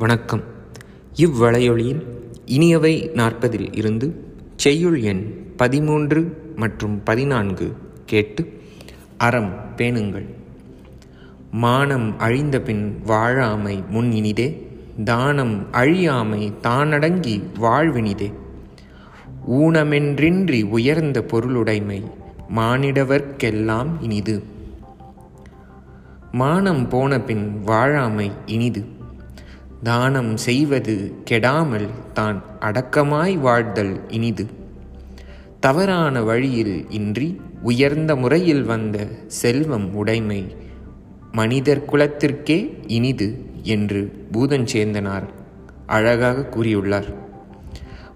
வணக்கம். இவ்வளையொலியில் இனியவை நாற்பதில் இருந்து செய்யுள் எண் பதிமூன்று மற்றும் பதினான்கு கேட்டு அறம் பேணுங்கள். மானம் அழிந்த பின் வாழாமை முன் இனிதே தானம் அழியாமை தானடங்கி வாழ்வினிதே. ஊனமென்றின்றி உயர்ந்த பொருளுடைமை மானிடவர்க்கெல்லாம் இனிது. மானம் போன பின் வாழாமை இனிது. தானம் செய்வது கெடாமல் தான் அடக்கமாய் வாழ்தல் இனிது. தவறான வழியில் இன்றி உயர்ந்த முறையில் வந்த செல்வம் உடைமை மனிதர் குலத்திற்கே இனிது என்று பூதஞ்சேந்தனார் அழகாக கூறியுள்ளார்.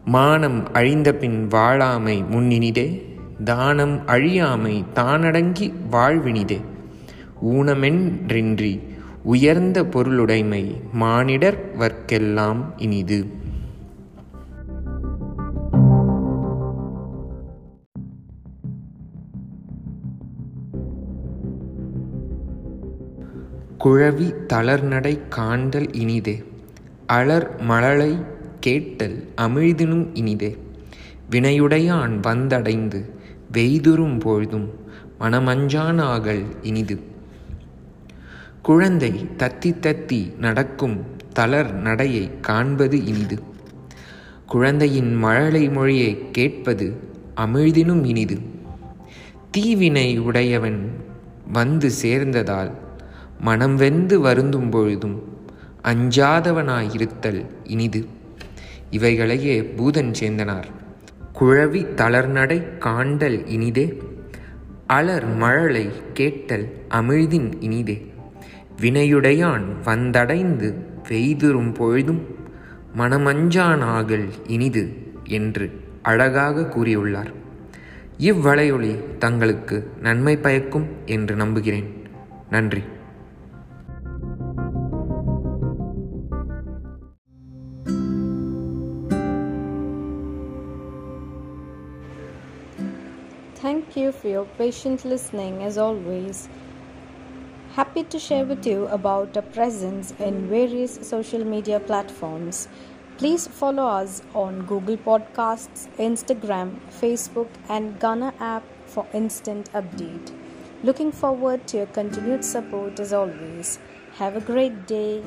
மானம் அழிந்தபின் வாழாமை முன்னினிதே தானம் அழியாமை தானடங்கி வாழ்வினிதே. ஊனமென்றின்றி உயர்ந்த பொருளுடைமை மானிடர் வர்க்கெல்லாம் இனிது. குழவி தளர்நடை காண்டல் இனிதே. அலர் மழலை கேட்டல் அமிழ்தினும் இனிதே. வினையுடையான் வந்தடைந்து வெய்துறும் பொழுதும் மனமஞ்சானாகல் இனிது. குழந்தை தத்தி தத்தி நடக்கும் தளர் நடையை காண்பது இனிது. குழந்தையின் மழலை மொழியை கேட்பது அமிழ்தினும் இனிது. தீவினை உடையவன் வந்து சேர்ந்ததால் மனம் வெந்து வருந்தும் பொழுதும் அஞ்சாதவனாயிருத்தல் இனிது. இவைகளையே பூதன் சேர்ந்தனார். குழவி தளர்நடை காண்டல் இனிதே. அலர் மழலை கேட்டல் அமிழ்தின் இனிதே. வினையுடையான் வந்தடைந்து வெய்துறும் பொழுதும் மனமஞ்சானாகல் இனிது என்று அழகாக கூறியுள்ளார். இவ்வளையொலி தங்களுக்கு நன்மை பயக்கும் என்று நம்புகிறேன். நன்றி. Thank you for your patient listening as always. Happy to share with you about our presence in various social media platforms. Please follow us on Google Podcasts, Instagram, Facebook, and Ghana app for instant update. Looking forward to your continued support as always. Have a great day.